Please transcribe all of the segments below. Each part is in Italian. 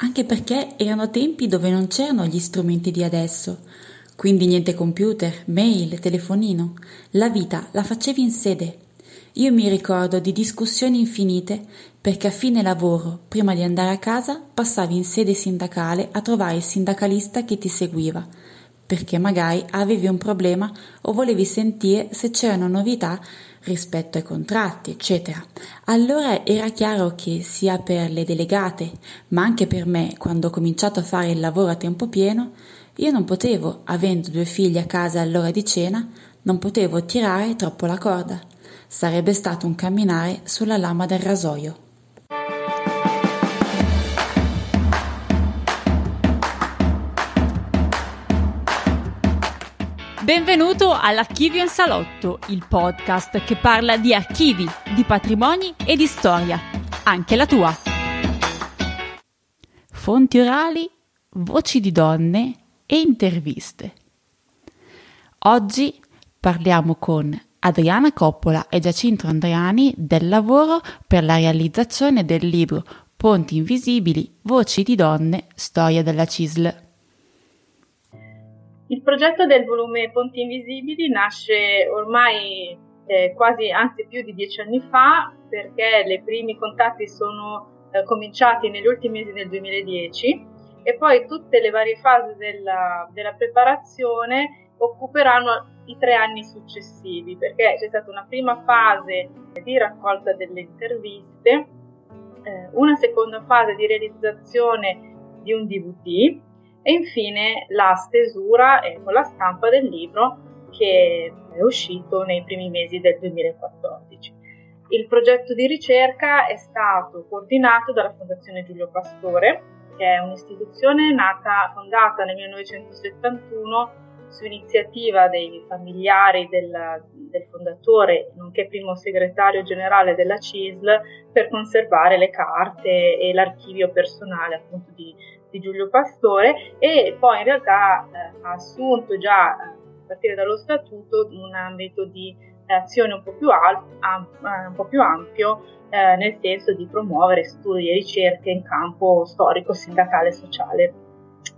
anche perché erano tempi dove non c'erano gli strumenti di adesso, quindi niente computer, mail, telefonino. La vita la facevi in sede. Io mi ricordo di discussioni infinite perché a fine lavoro, prima di andare a casa, passavi in sede sindacale a trovare il sindacalista che ti seguiva, perché magari avevi un problema o volevi sentire se c'erano novità rispetto ai contratti, eccetera. Allora era chiaro che sia per le delegate, ma anche per me, quando ho cominciato a fare il lavoro a tempo pieno, io non potevo, avendo due figli a casa all'ora di cena, non potevo tirare troppo la corda. Sarebbe stato un camminare sulla lama del rasoio. Benvenuto all'Archivio in Salotto, il podcast che parla di archivi, di patrimoni e di storia, anche la tua. Fonti orali, voci di donne e interviste. Oggi parliamo con Adriana Coppola e Giacinto Andreani del lavoro per la realizzazione del libro Ponti invisibili, voci di donne, storia della CISL. Il progetto del volume Ponti invisibili nasce ormai eh, quasi, anzi più di dieci anni fa, perché i primi contatti sono eh, cominciati negli ultimi mesi del 2010 e poi tutte le varie fasi della, della preparazione occuperanno i tre anni successivi perché c'è stata una prima fase di raccolta delle interviste, eh, una seconda fase di realizzazione di un DVD e infine la stesura e con la stampa del libro che è uscito nei primi mesi del 2014. Il progetto di ricerca è stato coordinato dalla Fondazione Giulio Pastore che è un'istituzione nata, fondata nel 1971 su iniziativa dei familiari del, del, fondatore, nonché primo segretario generale della CISL, per conservare le carte e l'archivio personale appunto di, di Giulio Pastore e poi in realtà eh, ha assunto già a partire dallo statuto un ambito di azione un po' più, al, un po più ampio eh, nel senso di promuovere studi e ricerche in campo storico, sindacale e sociale.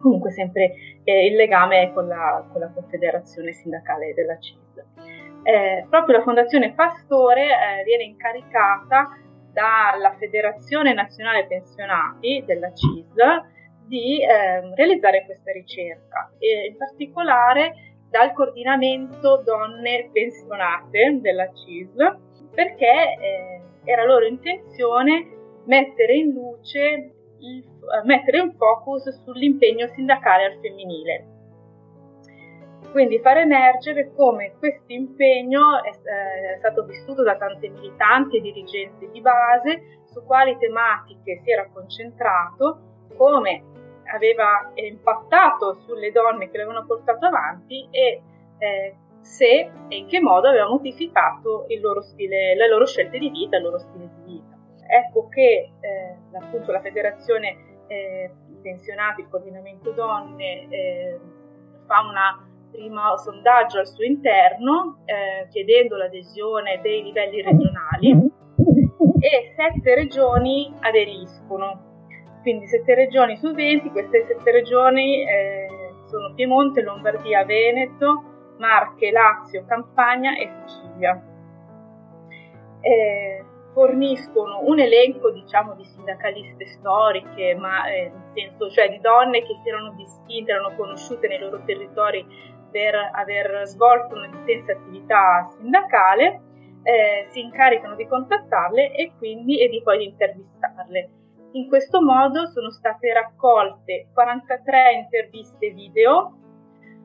Comunque sempre eh, il legame è con la, con la, Confederazione Sindacale della CISL. Eh, proprio la Fondazione Pastore eh, viene incaricata dalla Federazione Nazionale Pensionati della CISL di ehm, realizzare questa ricerca e in particolare dal coordinamento donne pensionate della CISL perché eh, era loro intenzione mettere in luce, il, eh, mettere un focus sull'impegno sindacale al femminile. Quindi far emergere come questo impegno è, eh, è stato vissuto da tante militanti e dirigenti di base, su quali tematiche si era concentrato, come aveva impattato sulle donne che l'avevano portato avanti e eh, se e in che modo aveva modificato loro stile, le loro scelte di vita, il loro stile di vita. Ecco che eh, appunto la federazione eh, pensionati, il coordinamento donne, eh, fa una prima sondaggio al suo interno eh, chiedendo l'adesione dei livelli regionali e sette regioni aderiscono. Quindi sette regioni su 20, queste sette regioni eh, sono Piemonte, Lombardia, Veneto, Marche, Lazio, Campania e Sicilia. Eh, forniscono un elenco diciamo di sindacaliste storiche, ma eh, nel senso cioè di donne che si erano distinte, erano conosciute nei loro territori per aver svolto un'intensa attività sindacale, eh, si incaricano di contattarle e quindi e di poi di intervistarle. In questo modo sono state raccolte 43 interviste video,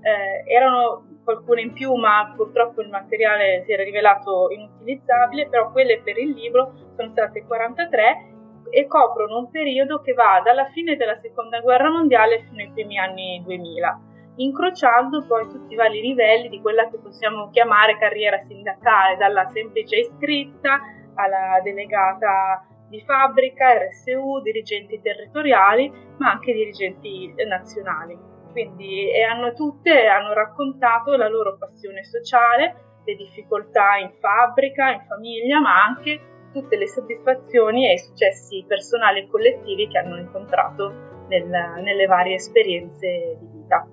eh, erano qualcuna in più, ma purtroppo il materiale si era rivelato inutilizzabile, però quelle per il libro sono state 43 e coprono un periodo che va dalla fine della seconda guerra mondiale fino ai primi anni 2000, incrociando poi tutti i vari livelli di quella che possiamo chiamare carriera sindacale, dalla semplice iscritta alla delegata di fabbrica, RSU, dirigenti territoriali, ma anche dirigenti nazionali quindi e hanno tutte hanno raccontato la loro passione sociale, le difficoltà in fabbrica, in famiglia, ma anche tutte le soddisfazioni e i successi personali e collettivi che hanno incontrato nel, nelle varie esperienze di vita.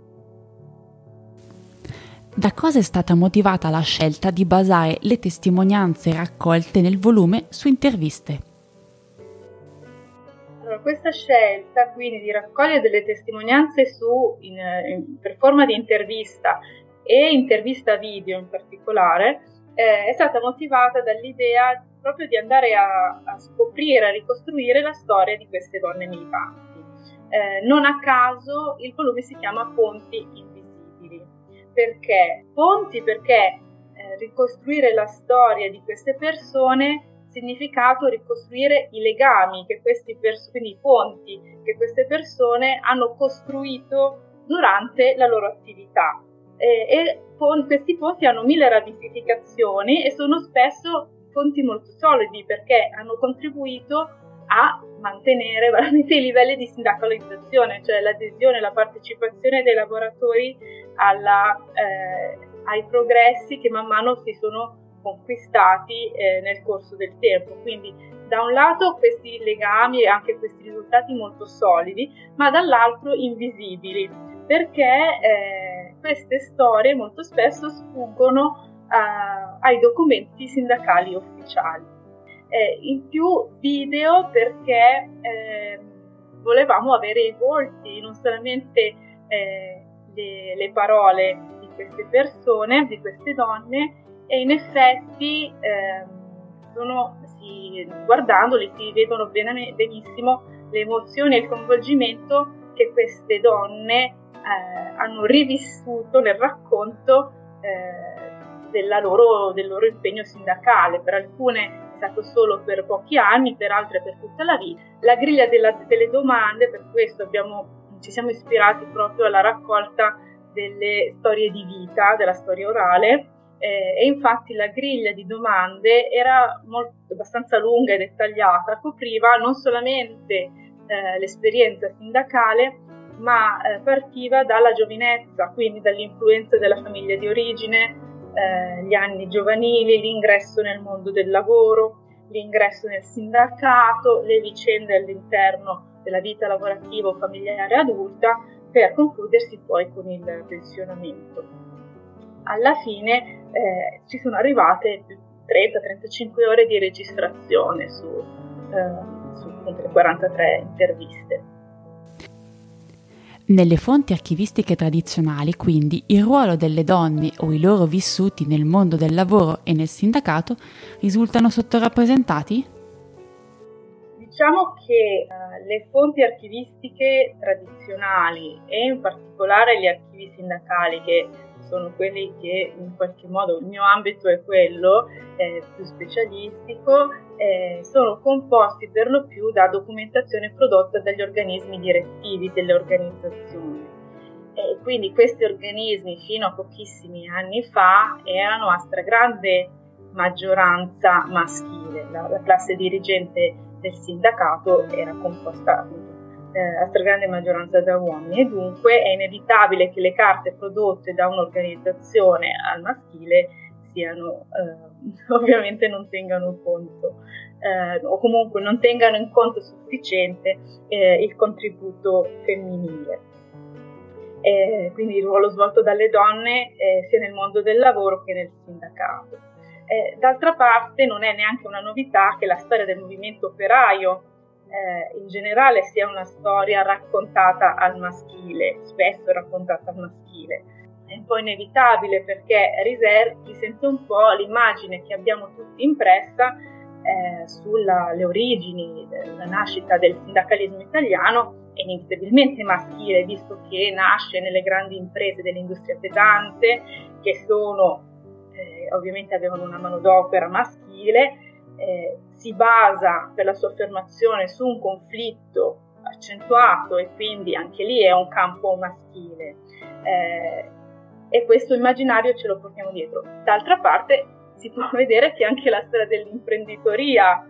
Da cosa è stata motivata la scelta di basare le testimonianze raccolte nel volume su interviste? Questa scelta quindi di raccogliere delle testimonianze su, in, in, per forma di intervista e intervista video in particolare eh, è stata motivata dall'idea proprio di andare a, a, scoprire, a ricostruire la storia di queste donne militanti. Eh, non a caso il volume si chiama Ponti in perché? Ponti perché eh, ricostruire la storia di queste persone significato ricostruire i legami che questi pers- quindi i ponti che queste persone hanno costruito durante la loro attività. Eh, e pon- questi ponti hanno mille ramificazioni e sono spesso ponti molto solidi perché hanno contribuito a mantenere veramente i livelli di sindacalizzazione, cioè l'adesione, la partecipazione dei lavoratori alla, eh, ai progressi che man mano si sono conquistati eh, nel corso del tempo. Quindi da un lato questi legami e anche questi risultati molto solidi, ma dall'altro invisibili, perché eh, queste storie molto spesso sfuggono eh, ai documenti sindacali ufficiali. In più video perché eh, volevamo avere i volti, non solamente eh, le, le, parole di queste persone, di queste donne e in effetti eh, sono, si, guardandoli si vedono benissimo le emozioni e il coinvolgimento che queste donne eh, hanno rivissuto nel racconto eh, loro, del loro impegno sindacale. Per alcune stato solo per pochi anni, per altre per tutta la vita. La griglia della, delle domande, per questo abbiamo, ci siamo ispirati proprio alla raccolta delle storie di vita, della storia orale, eh, e infatti la griglia di domande era molto, abbastanza lunga e dettagliata, copriva non solamente eh, l'esperienza sindacale, ma eh, partiva dalla giovinezza, quindi dall'influenza della famiglia di origine, eh, gli anni giovanili, l'ingresso nel mondo del lavoro, l'ingresso nel sindacato, le vicende all'interno della vita lavorativa o familiare adulta, per concludersi poi con il pensionamento. Alla fine eh, ci sono arrivate 30-35 ore di registrazione su, eh, su 43 interviste. Nelle fonti archivistiche tradizionali, quindi, il ruolo delle donne o i loro vissuti nel mondo del lavoro e nel sindacato risultano sottorappresentati? Diciamo che uh, le fonti archivistiche tradizionali e in particolare gli archivi sindacali che sono quelli che in qualche modo il mio ambito è quello eh, più specialistico, eh, sono composti per lo più da documentazione prodotta dagli organismi direttivi delle organizzazioni. E quindi questi organismi fino a pochissimi anni fa erano a stragrande maggioranza maschile, la, la classe dirigente del sindacato era composta eh, a stragrande maggioranza da uomini e dunque è inevitabile che le carte prodotte da un'organizzazione al maschile siano eh, ovviamente non tengano conto eh, o comunque non tengano in conto sufficiente eh, il contributo femminile. quindi il ruolo svolto dalle donne eh, sia nel mondo del lavoro che nel sindacato. Eh, d'altra parte non è neanche una novità che la storia del movimento operaio eh, in generale sia una storia raccontata al maschile, spesso raccontata al maschile. È un po' inevitabile perché Riser risente un po' l'immagine che abbiamo tutti impressa eh, sulle origini della nascita del sindacalismo italiano è inevitabilmente maschile, visto che nasce nelle grandi imprese dell'industria pesante, che sono, eh, ovviamente avevano una manodopera maschile, eh, si basa per la sua affermazione su un conflitto accentuato e quindi anche lì è un campo maschile eh, e questo immaginario ce lo portiamo dietro. D'altra parte si può vedere che anche la storia dell'imprenditoria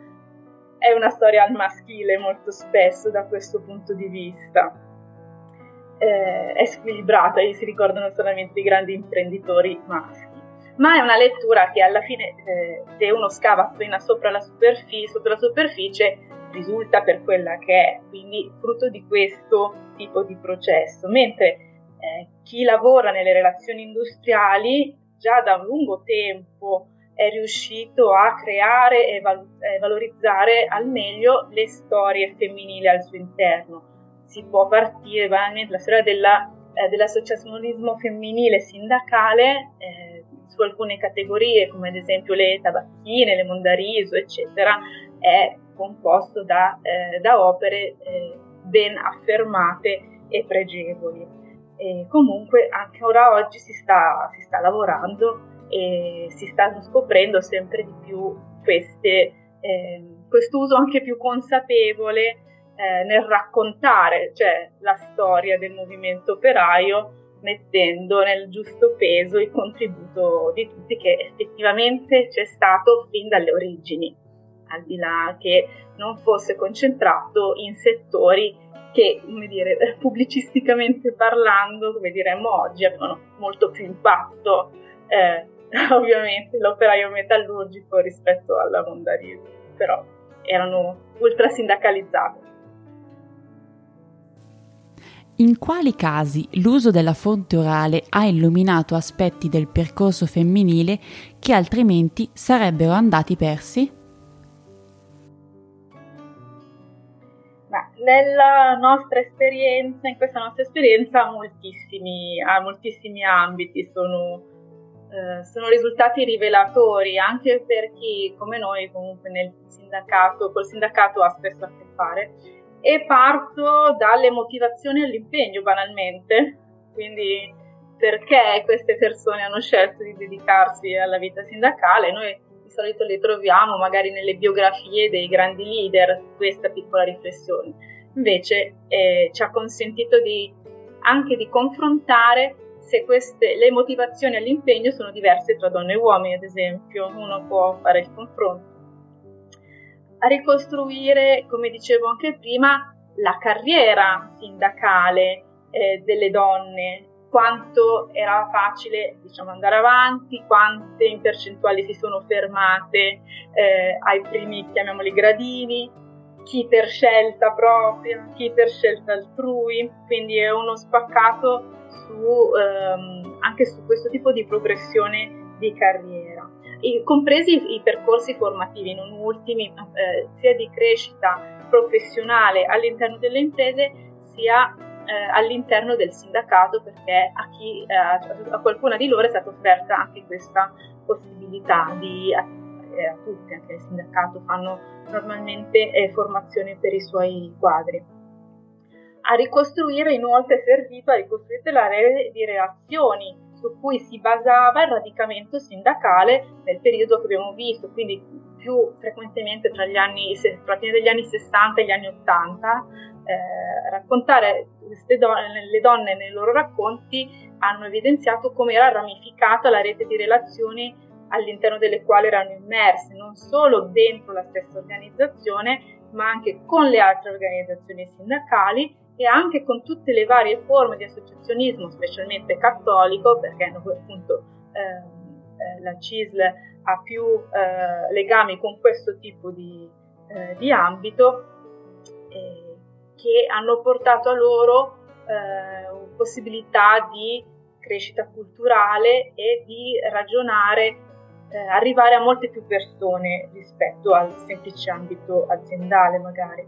è una storia al maschile molto spesso da questo punto di vista. Eh, è squilibrata si ricordano solamente i grandi imprenditori maschi ma è una lettura che alla fine, eh, se uno scava appena sopra la superficie, sotto la superficie, risulta per quella che è, quindi frutto di questo tipo di processo, mentre eh, chi lavora nelle relazioni industriali già da un lungo tempo è riuscito a creare e val- eh, valorizzare al meglio le storie femminili al suo interno. Si può partire banalmente la storia della, eh, dell'associazionismo femminile sindacale eh, su alcune categorie, come ad esempio le tabacchine, le mondariso, eccetera, è composto da, eh, da opere eh, ben affermate e pregevoli. E comunque anche ora oggi si sta, si sta lavorando e si stanno scoprendo sempre di più queste, eh, quest'uso anche più consapevole eh, nel raccontare cioè, la storia del movimento operaio mettendo nel giusto peso il contributo di tutti che effettivamente c'è stato fin dalle origini, al di là che non fosse concentrato in settori che, come dire, pubblicisticamente parlando, come diremmo oggi, avevano molto più impatto eh, ovviamente l'operaio metallurgico rispetto alla mondarese, però erano ultra sindacalizzate. In quali casi l'uso della fonte orale ha illuminato aspetti del percorso femminile che altrimenti sarebbero andati persi? Ma nella nostra esperienza, in questa nostra esperienza, moltissimi, ha moltissimi ambiti sono eh, sono risultati rivelatori anche per chi come noi comunque nel sindacato, col sindacato ha spesso a che fare e parto dalle motivazioni all'impegno banalmente, quindi perché queste persone hanno scelto di dedicarsi alla vita sindacale, noi di solito le troviamo magari nelle biografie dei grandi leader, questa piccola riflessione, invece eh, ci ha consentito di, anche di confrontare se queste, le motivazioni all'impegno sono diverse tra donne e uomini, ad esempio, uno può fare il confronto. A ricostruire, come dicevo anche prima, la carriera sindacale eh, delle donne, quanto era facile diciamo, andare avanti, quante in percentuali si sono fermate eh, ai primi, chiamiamoli gradini, chi per scelta propria, chi per scelta altrui, quindi è uno spaccato su, ehm, anche su questo tipo di progressione di carriera, compresi i, percorsi formativi, non ultimi, eh, sia di crescita professionale all'interno delle imprese, sia eh, all'interno del sindacato, perché a, chi, eh, a, qualcuna di loro è stata offerta anche questa possibilità di a, eh, a tutti, anche il sindacato fanno normalmente eh, formazione per i suoi quadri. A ricostruire inoltre è servito a ricostruire la rete di relazioni su cui si basava il radicamento sindacale nel periodo che abbiamo visto, quindi più frequentemente tra, gli anni, tra la fine degli anni 60 e gli anni 80. Eh, raccontare donne, le donne nei loro racconti hanno evidenziato come era ramificata la rete di relazioni all'interno delle quali erano immerse, non solo dentro la stessa organizzazione, ma anche con le altre organizzazioni sindacali e anche con tutte le varie forme di associazionismo, specialmente cattolico, perché appunto eh, la CISL ha più eh, legami con questo tipo di, eh, di ambito, che hanno portato a loro eh, possibilità di crescita culturale e di ragionare, eh, arrivare a molte più persone rispetto al semplice ambito aziendale magari.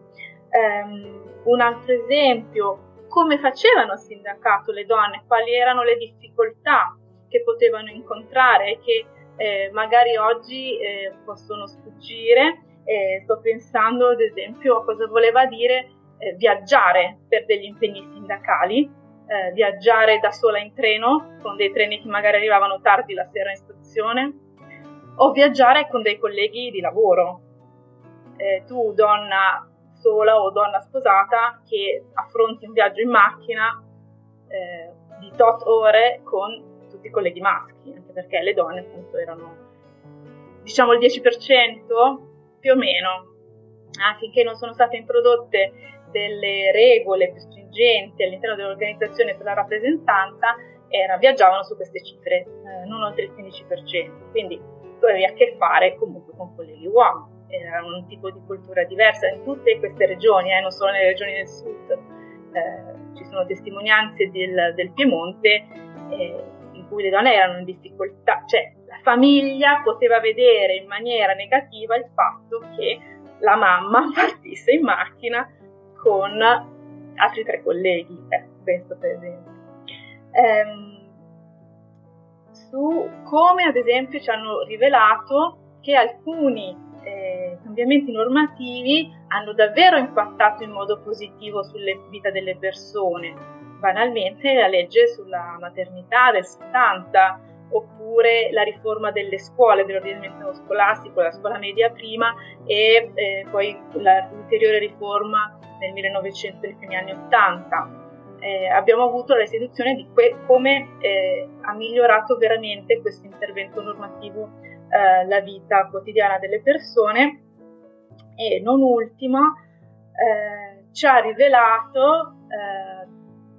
Um, un altro esempio, come facevano a sindacato le donne, quali erano le difficoltà che potevano incontrare e che eh, magari oggi eh, possono sfuggire. Eh, sto pensando ad esempio a cosa voleva dire eh, viaggiare per degli impegni sindacali, eh, viaggiare da sola in treno, con dei treni che magari arrivavano tardi la sera in stazione, o viaggiare con dei colleghi di lavoro. Eh, tu, donna, sola o donna sposata che affronti un viaggio in macchina eh, di tot ore con tutti i colleghi maschi, anche perché le donne appunto erano diciamo il 10% più o meno, finché non sono state introdotte delle regole più stringenti all'interno dell'organizzazione per la rappresentanza, era, viaggiavano su queste cifre, eh, non oltre il 15%, quindi tu avevi a che fare comunque con colleghi uomini era un tipo di cultura diversa in tutte queste regioni, eh, non solo nelle regioni del sud. Eh, ci sono testimonianze del, del Piemonte eh, in cui le donne erano in difficoltà, cioè la famiglia poteva vedere in maniera negativa il fatto che la mamma partisse in macchina con altri tre colleghi, eh, questo per esempio. Ehm, su come ad esempio ci hanno rivelato che alcuni eh, cambiamenti normativi hanno davvero impattato in modo positivo sulle vita delle persone. Banalmente la legge sulla maternità del 70 oppure la riforma delle scuole, dell'ordinamento scolastico, la scuola media prima e eh, poi l'ulteriore riforma nel 1900, nei primi anni 80. Eh, abbiamo avuto la restituzione di que- come eh, ha migliorato veramente questo intervento normativo eh, la vita quotidiana delle persone e non ultimo eh, ci ha rivelato eh,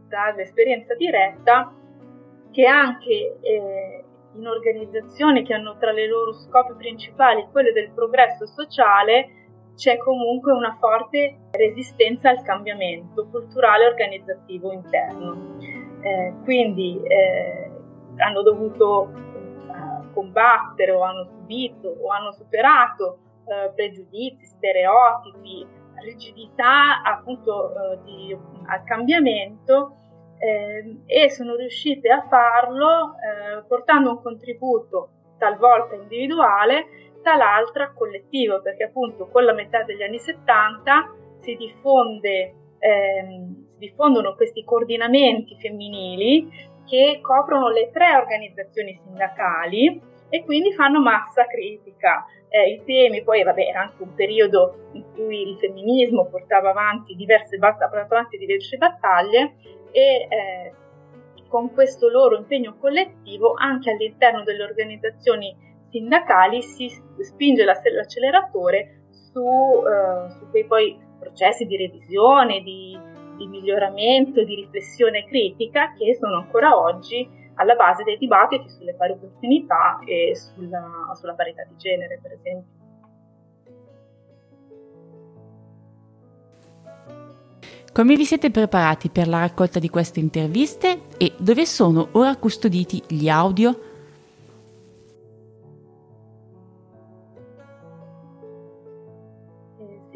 dall'esperienza diretta che anche eh, in organizzazioni che hanno tra le loro scopi principali quello del progresso sociale c'è comunque una forte resistenza al cambiamento culturale e organizzativo interno. Eh, quindi eh, hanno dovuto combattere o hanno subito o hanno superato eh, pregiudizi, stereotipi, rigidità appunto eh, di, al cambiamento eh, e sono riuscite a farlo eh, portando un contributo talvolta individuale, tal'altra collettivo, perché appunto con la metà degli anni 70 si, diffonde, ehm, si diffondono questi coordinamenti femminili che coprono le tre organizzazioni sindacali e quindi fanno massa critica. Eh, I temi, poi vabbè, era anche un periodo in cui il femminismo portava avanti diverse, avanti diverse battaglie e eh, con questo loro impegno collettivo anche all'interno delle organizzazioni sindacali si spinge l'acceleratore su, eh, su quei poi processi di revisione, di, di miglioramento, di riflessione critica che sono ancora oggi alla base dei dibattiti sulle pari opportunità e sulla, sulla parità di genere, per esempio. Come vi siete preparati per la raccolta di queste interviste e dove sono ora custoditi gli audio?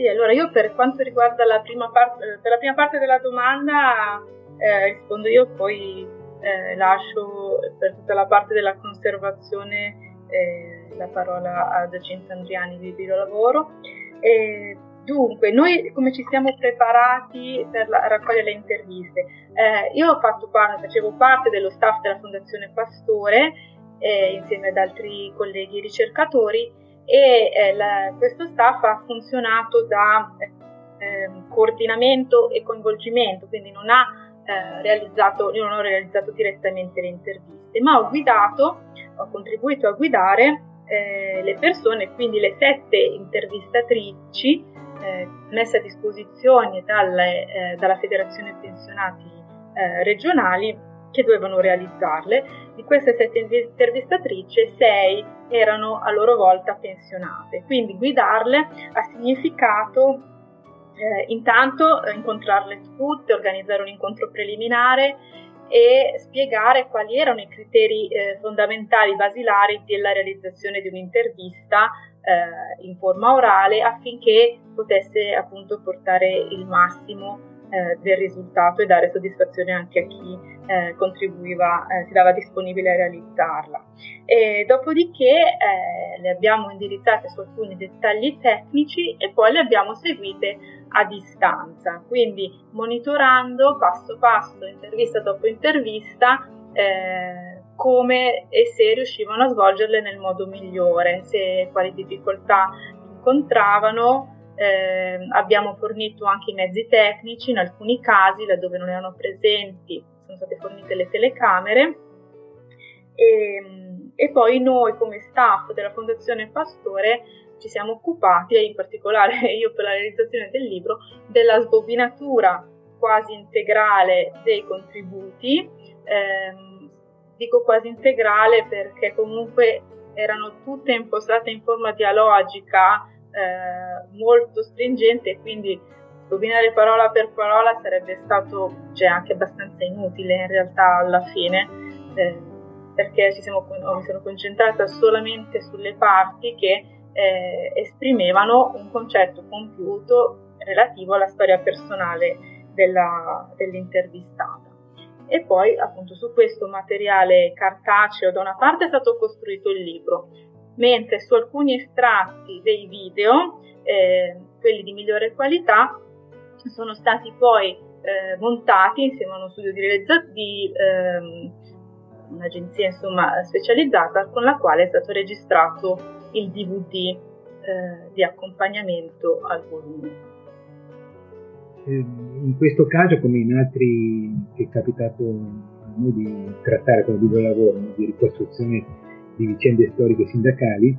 Allora io per quanto riguarda la prima parte, per la prima parte della domanda eh, rispondo io, poi eh, lascio per tutta la parte della conservazione eh, la parola a Giacinto Andriani di Biro Lavoro. Dunque, noi come ci siamo preparati per la, raccogliere le interviste? Eh, io parte, facevo parte dello staff della Fondazione Pastore eh, insieme ad altri colleghi ricercatori e eh, la, questo staff ha funzionato da ehm, coordinamento e coinvolgimento, quindi non ha eh, realizzato, io non ho realizzato direttamente le interviste, ma ho guidato, ho contribuito a guidare eh, le persone, quindi le sette intervistatrici eh, messe a disposizione dalle, eh, dalla Federazione Pensionati eh, regionali che dovevano realizzarle. Di queste sette intervistatrici, sei erano a loro volta pensionate, quindi guidarle ha significato eh, intanto incontrarle tutte, organizzare un incontro preliminare e spiegare quali erano i criteri eh, fondamentali, basilari della realizzazione di un'intervista eh, in forma orale affinché potesse appunto portare il massimo eh, del risultato e dare soddisfazione anche a chi eh, contribuiva, eh, si dava disponibile a realizzarla. E dopodiché eh, le abbiamo indirizzate su alcuni dettagli tecnici e poi le abbiamo seguite a distanza, quindi monitorando passo passo, intervista dopo intervista, eh, come e se riuscivano a svolgerle nel modo migliore, se quali difficoltà incontravano. Eh, abbiamo fornito anche i mezzi tecnici, in alcuni casi laddove non erano presenti sono state fornite le telecamere e, e poi noi come staff della Fondazione Pastore ci siamo occupati, e in particolare io per la realizzazione del libro, della sbobinatura quasi integrale dei contributi. Ehm, dico quasi integrale perché comunque erano tutte impostate in forma dialogica eh, molto stringente e quindi rovinare parola per parola sarebbe stato cioè, anche abbastanza inutile in realtà alla fine, eh, perché siamo, mi sono concentrata solamente sulle parti che eh, esprimevano un concetto compiuto relativo alla storia personale della, dell'intervistata. E poi appunto su questo materiale cartaceo da una parte è stato costruito il libro, mentre su alcuni estratti dei video, eh, quelli di migliore qualità, sono stati poi eh, montati insieme a uno studio di realizzazione di ehm, un'agenzia insomma, specializzata con la quale è stato registrato il DVD eh, di accompagnamento al volume. Ehm, in questo caso, come in altri che è capitato a noi di trattare con il videolavoro, di ricostruzione di vicende storiche sindacali,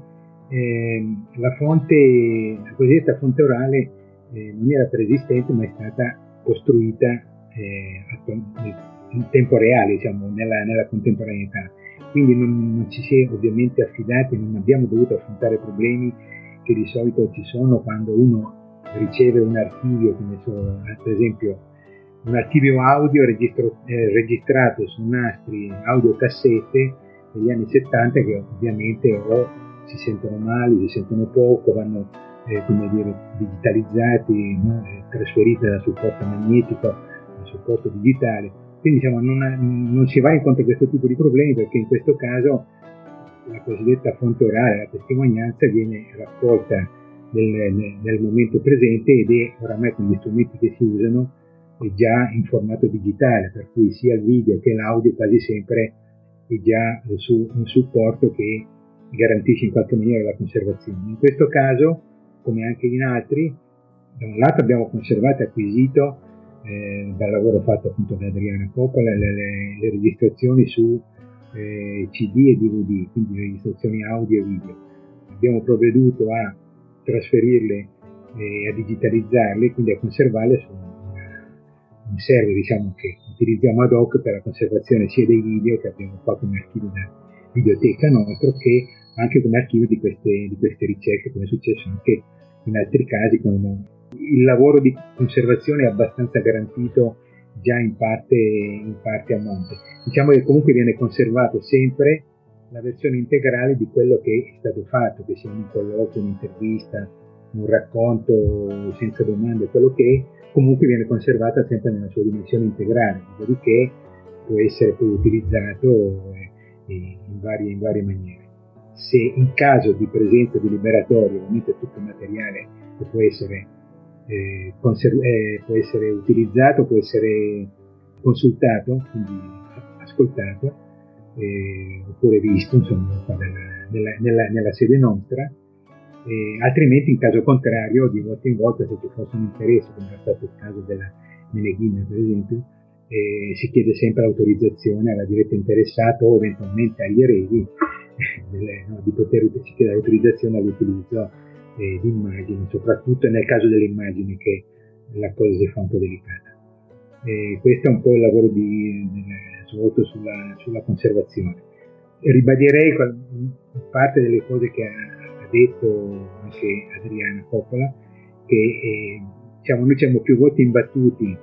eh, la fonte, la cosiddetta fonte orale eh, non era preesistente ma è stata costruita eh, in tempo reale, diciamo, nella, nella contemporaneità. Quindi non, non, ci si è ovviamente affidati, non abbiamo dovuto affrontare problemi che di solito ci sono quando uno riceve un archivio, come so, per esempio un archivio audio registro, eh, registrato su nastri audiocassette degli anni 70 che ovviamente o si sentono male, si sentono poco, vanno eh, come dire, digitalizzati, no? Trasferiti dal supporto magnetico al supporto digitale. Quindi diciamo, non, non, si va incontro a questo tipo di problemi perché in questo caso la cosiddetta fonte orale, la testimonianza, viene raccolta nel, nel, nel momento presente ed è oramai con gli strumenti che si usano già in formato digitale, per cui sia il video che l'audio quasi sempre è già su un supporto che garantisce in qualche maniera la conservazione. In questo caso come anche in altri, da un lato abbiamo conservato e acquisito eh, dal lavoro fatto appunto da Adriana Coppola le, le, le registrazioni su eh, CD e DVD, quindi registrazioni audio e video. Abbiamo provveduto a trasferirle e a digitalizzarle, quindi a conservarle su un server diciamo, che utilizziamo ad hoc per la conservazione sia dei video che abbiamo qua come archivio da videoteca nostro che anche come archivio di queste, di queste ricerche, come è successo anche in altri casi, il lavoro di conservazione è abbastanza garantito già in parte, in parte a monte. Diciamo che comunque viene conservato sempre la versione integrale di quello che è stato fatto, che sia un colloquio, un'intervista, un racconto senza domande, quello che è, comunque viene conservata sempre nella sua dimensione integrale, dopodiché può essere poi utilizzato eh, in varie, in varie maniere se in caso di presenza di liberatori, ovviamente tutto materiale che può essere, eh, conserv- eh, può essere utilizzato, può essere consultato, quindi ascoltato, eh, oppure visto insomma, nella, nella, nella, sede nostra, altrimenti in caso contrario di volta in volta se ci fosse un interesse, come era stato il caso della Meneghina per esempio, eh, si chiede sempre l'autorizzazione alla diretta interessata o eventualmente agli eredi delle, no, di poter chiede l'autorizzazione all'utilizzo eh, di immagini, soprattutto nel caso delle immagini che la cosa si fa un po' delicata. Eh, questo è un po' il lavoro di, di, svolto sulla, sulla, conservazione. Ribadirei parte delle cose che ha, ha detto anche Adriana Coppola, che eh, diciamo, noi siamo più volte imbattuti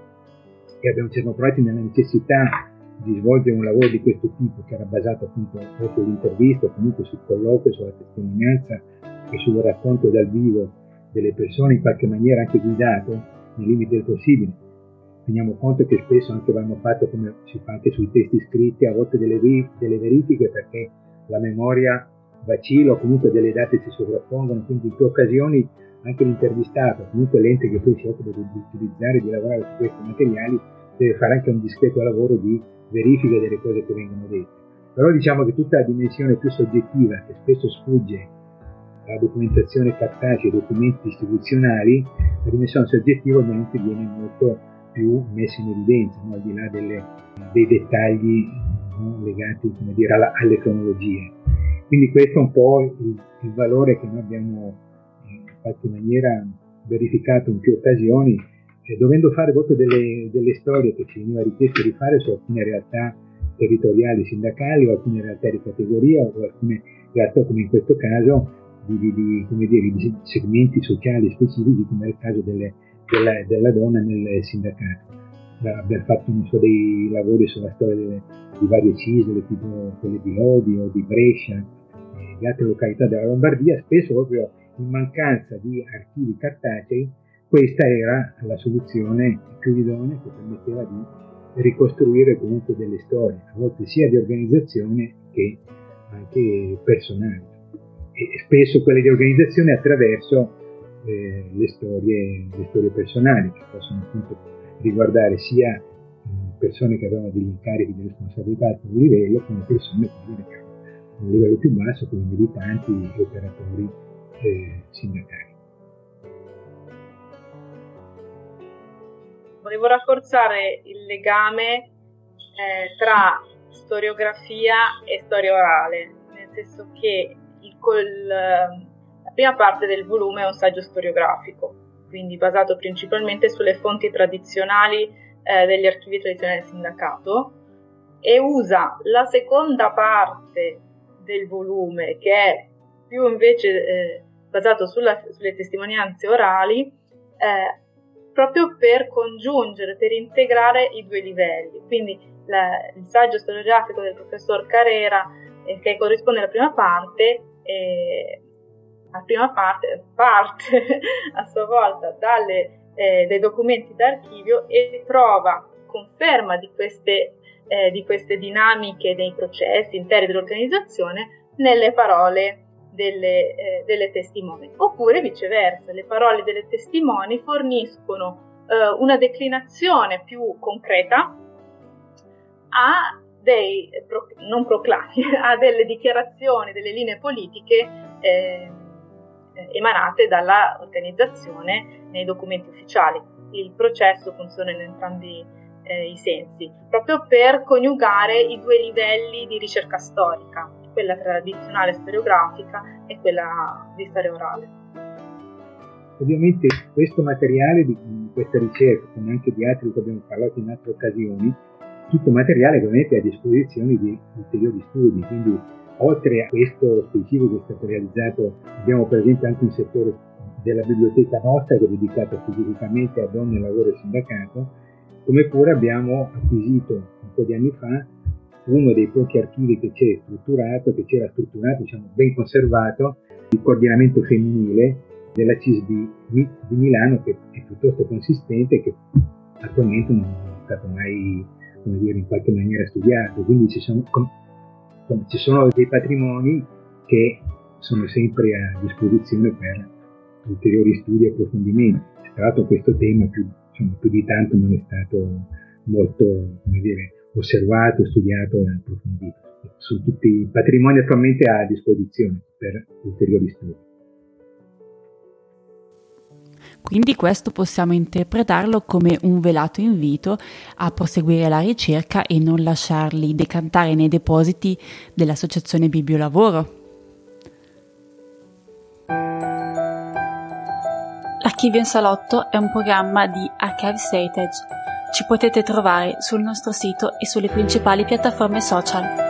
e abbiamo, siamo trovati nella necessità di svolgere un lavoro di questo tipo che era basato appunto sull'intervista comunque sul colloquio, sulla testimonianza e sul racconto dal vivo delle persone in qualche maniera anche guidato nei limiti del possibile. Teniamo conto che spesso anche vanno fatte come si fa anche sui testi scritti, a volte delle, delle verifiche perché la memoria vacilla o comunque delle date si sovrappongono, quindi in più occasioni anche l'intervistato, comunque l'ente che poi si occupa di utilizzare e di lavorare su questi materiali, deve fare anche un discreto lavoro di verifica delle cose che vengono dette. Però diciamo che tutta la dimensione più soggettiva che spesso sfugge alla documentazione cartacea ai documenti istituzionali, la dimensione soggettiva ovviamente viene molto più messa in evidenza, no? al di là delle, dei dettagli no? legati dire, alla, alle cronologie. Quindi questo è un po' il, il valore che noi abbiamo in qualche maniera verificato in più occasioni eh, dovendo fare proprio delle, delle, storie che ci veniva richiesto di fare su alcune realtà territoriali sindacali o alcune realtà di categoria o alcune realtà come in questo caso di, di, di, dire, di, segmenti sociali specifici come è il caso delle, della, della, donna nel sindacato. Abbiamo fatto so, dei lavori sulla storia delle, di varie cisole, tipo quelle di Lodi o di Brescia e di altre località della Lombardia, spesso proprio in mancanza di archivi cartacei, questa era la soluzione più idonea che permetteva di ricostruire comunque delle storie, a volte sia di organizzazione che anche personali. E spesso quelle di organizzazione attraverso eh, le, storie, le storie personali, che possono appunto riguardare sia persone che avevano degli incarichi di responsabilità a un livello, come persone che erano a un livello più basso, come militanti e operatori eh, sindacali. Volevo rafforzare il legame eh, tra storiografia e storia orale, nel senso che il, col, la prima parte del volume è un saggio storiografico, quindi basato principalmente sulle fonti tradizionali eh, degli archivi tradizionali del sindacato e usa la seconda parte del volume che è più invece eh, basato sulla, sulle testimonianze orali, eh, proprio per congiungere, per integrare i due livelli. Quindi la, il saggio storiografico del professor Carrera, eh, che corrisponde alla prima parte, eh, la prima parte parte a sua volta dalle, eh, dai documenti d'archivio e trova conferma di queste, eh, di queste dinamiche dei processi interi dell'organizzazione nelle parole delle, eh, delle testimoni. Oppure viceversa, le parole delle testimoni forniscono eh, una declinazione più concreta a dei, non proclami, a delle dichiarazioni, delle linee politiche eh, emanate dall'organizzazione nei documenti ufficiali. Il processo funziona in entrambi eh, i sensi, proprio per coniugare i due livelli di ricerca storica, quella tradizionale storiografica e quella di storia orale. Ovviamente questo materiale di questa ricerca, come anche di altri che abbiamo parlato in altre occasioni, tutto materiale ovviamente è a disposizione di ulteriori studi, quindi oltre a questo specifico che è stato realizzato, abbiamo per esempio anche un settore della biblioteca nostra che è dedicato specificamente a donne, lavoro e sindacato, come pure abbiamo acquisito un po' di anni fa uno dei pochi archivi che c'è strutturato, che c'era strutturato, diciamo, ben conservato, il coordinamento femminile della CIS di, di Milano, che è piuttosto consistente che attualmente non è stato mai, come dire, in qualche maniera studiato. Quindi ci sono, ci sono dei patrimoni che sono sempre a disposizione per ulteriori studi e approfondimenti. Tra l'altro questo tema più, insomma, più di tanto non è stato molto, come dire, osservato, studiato e approfondito. Sono tutti patrimoni attualmente a disposizione per ulteriori studi. Quindi questo possiamo interpretarlo come un velato invito a proseguire la ricerca e non lasciarli decantare nei depositi dell'Associazione Bibliolavoro. Archivio in Salotto è un programma di Archives Heritage ci potete trovare sul nostro sito e sulle principali piattaforme social.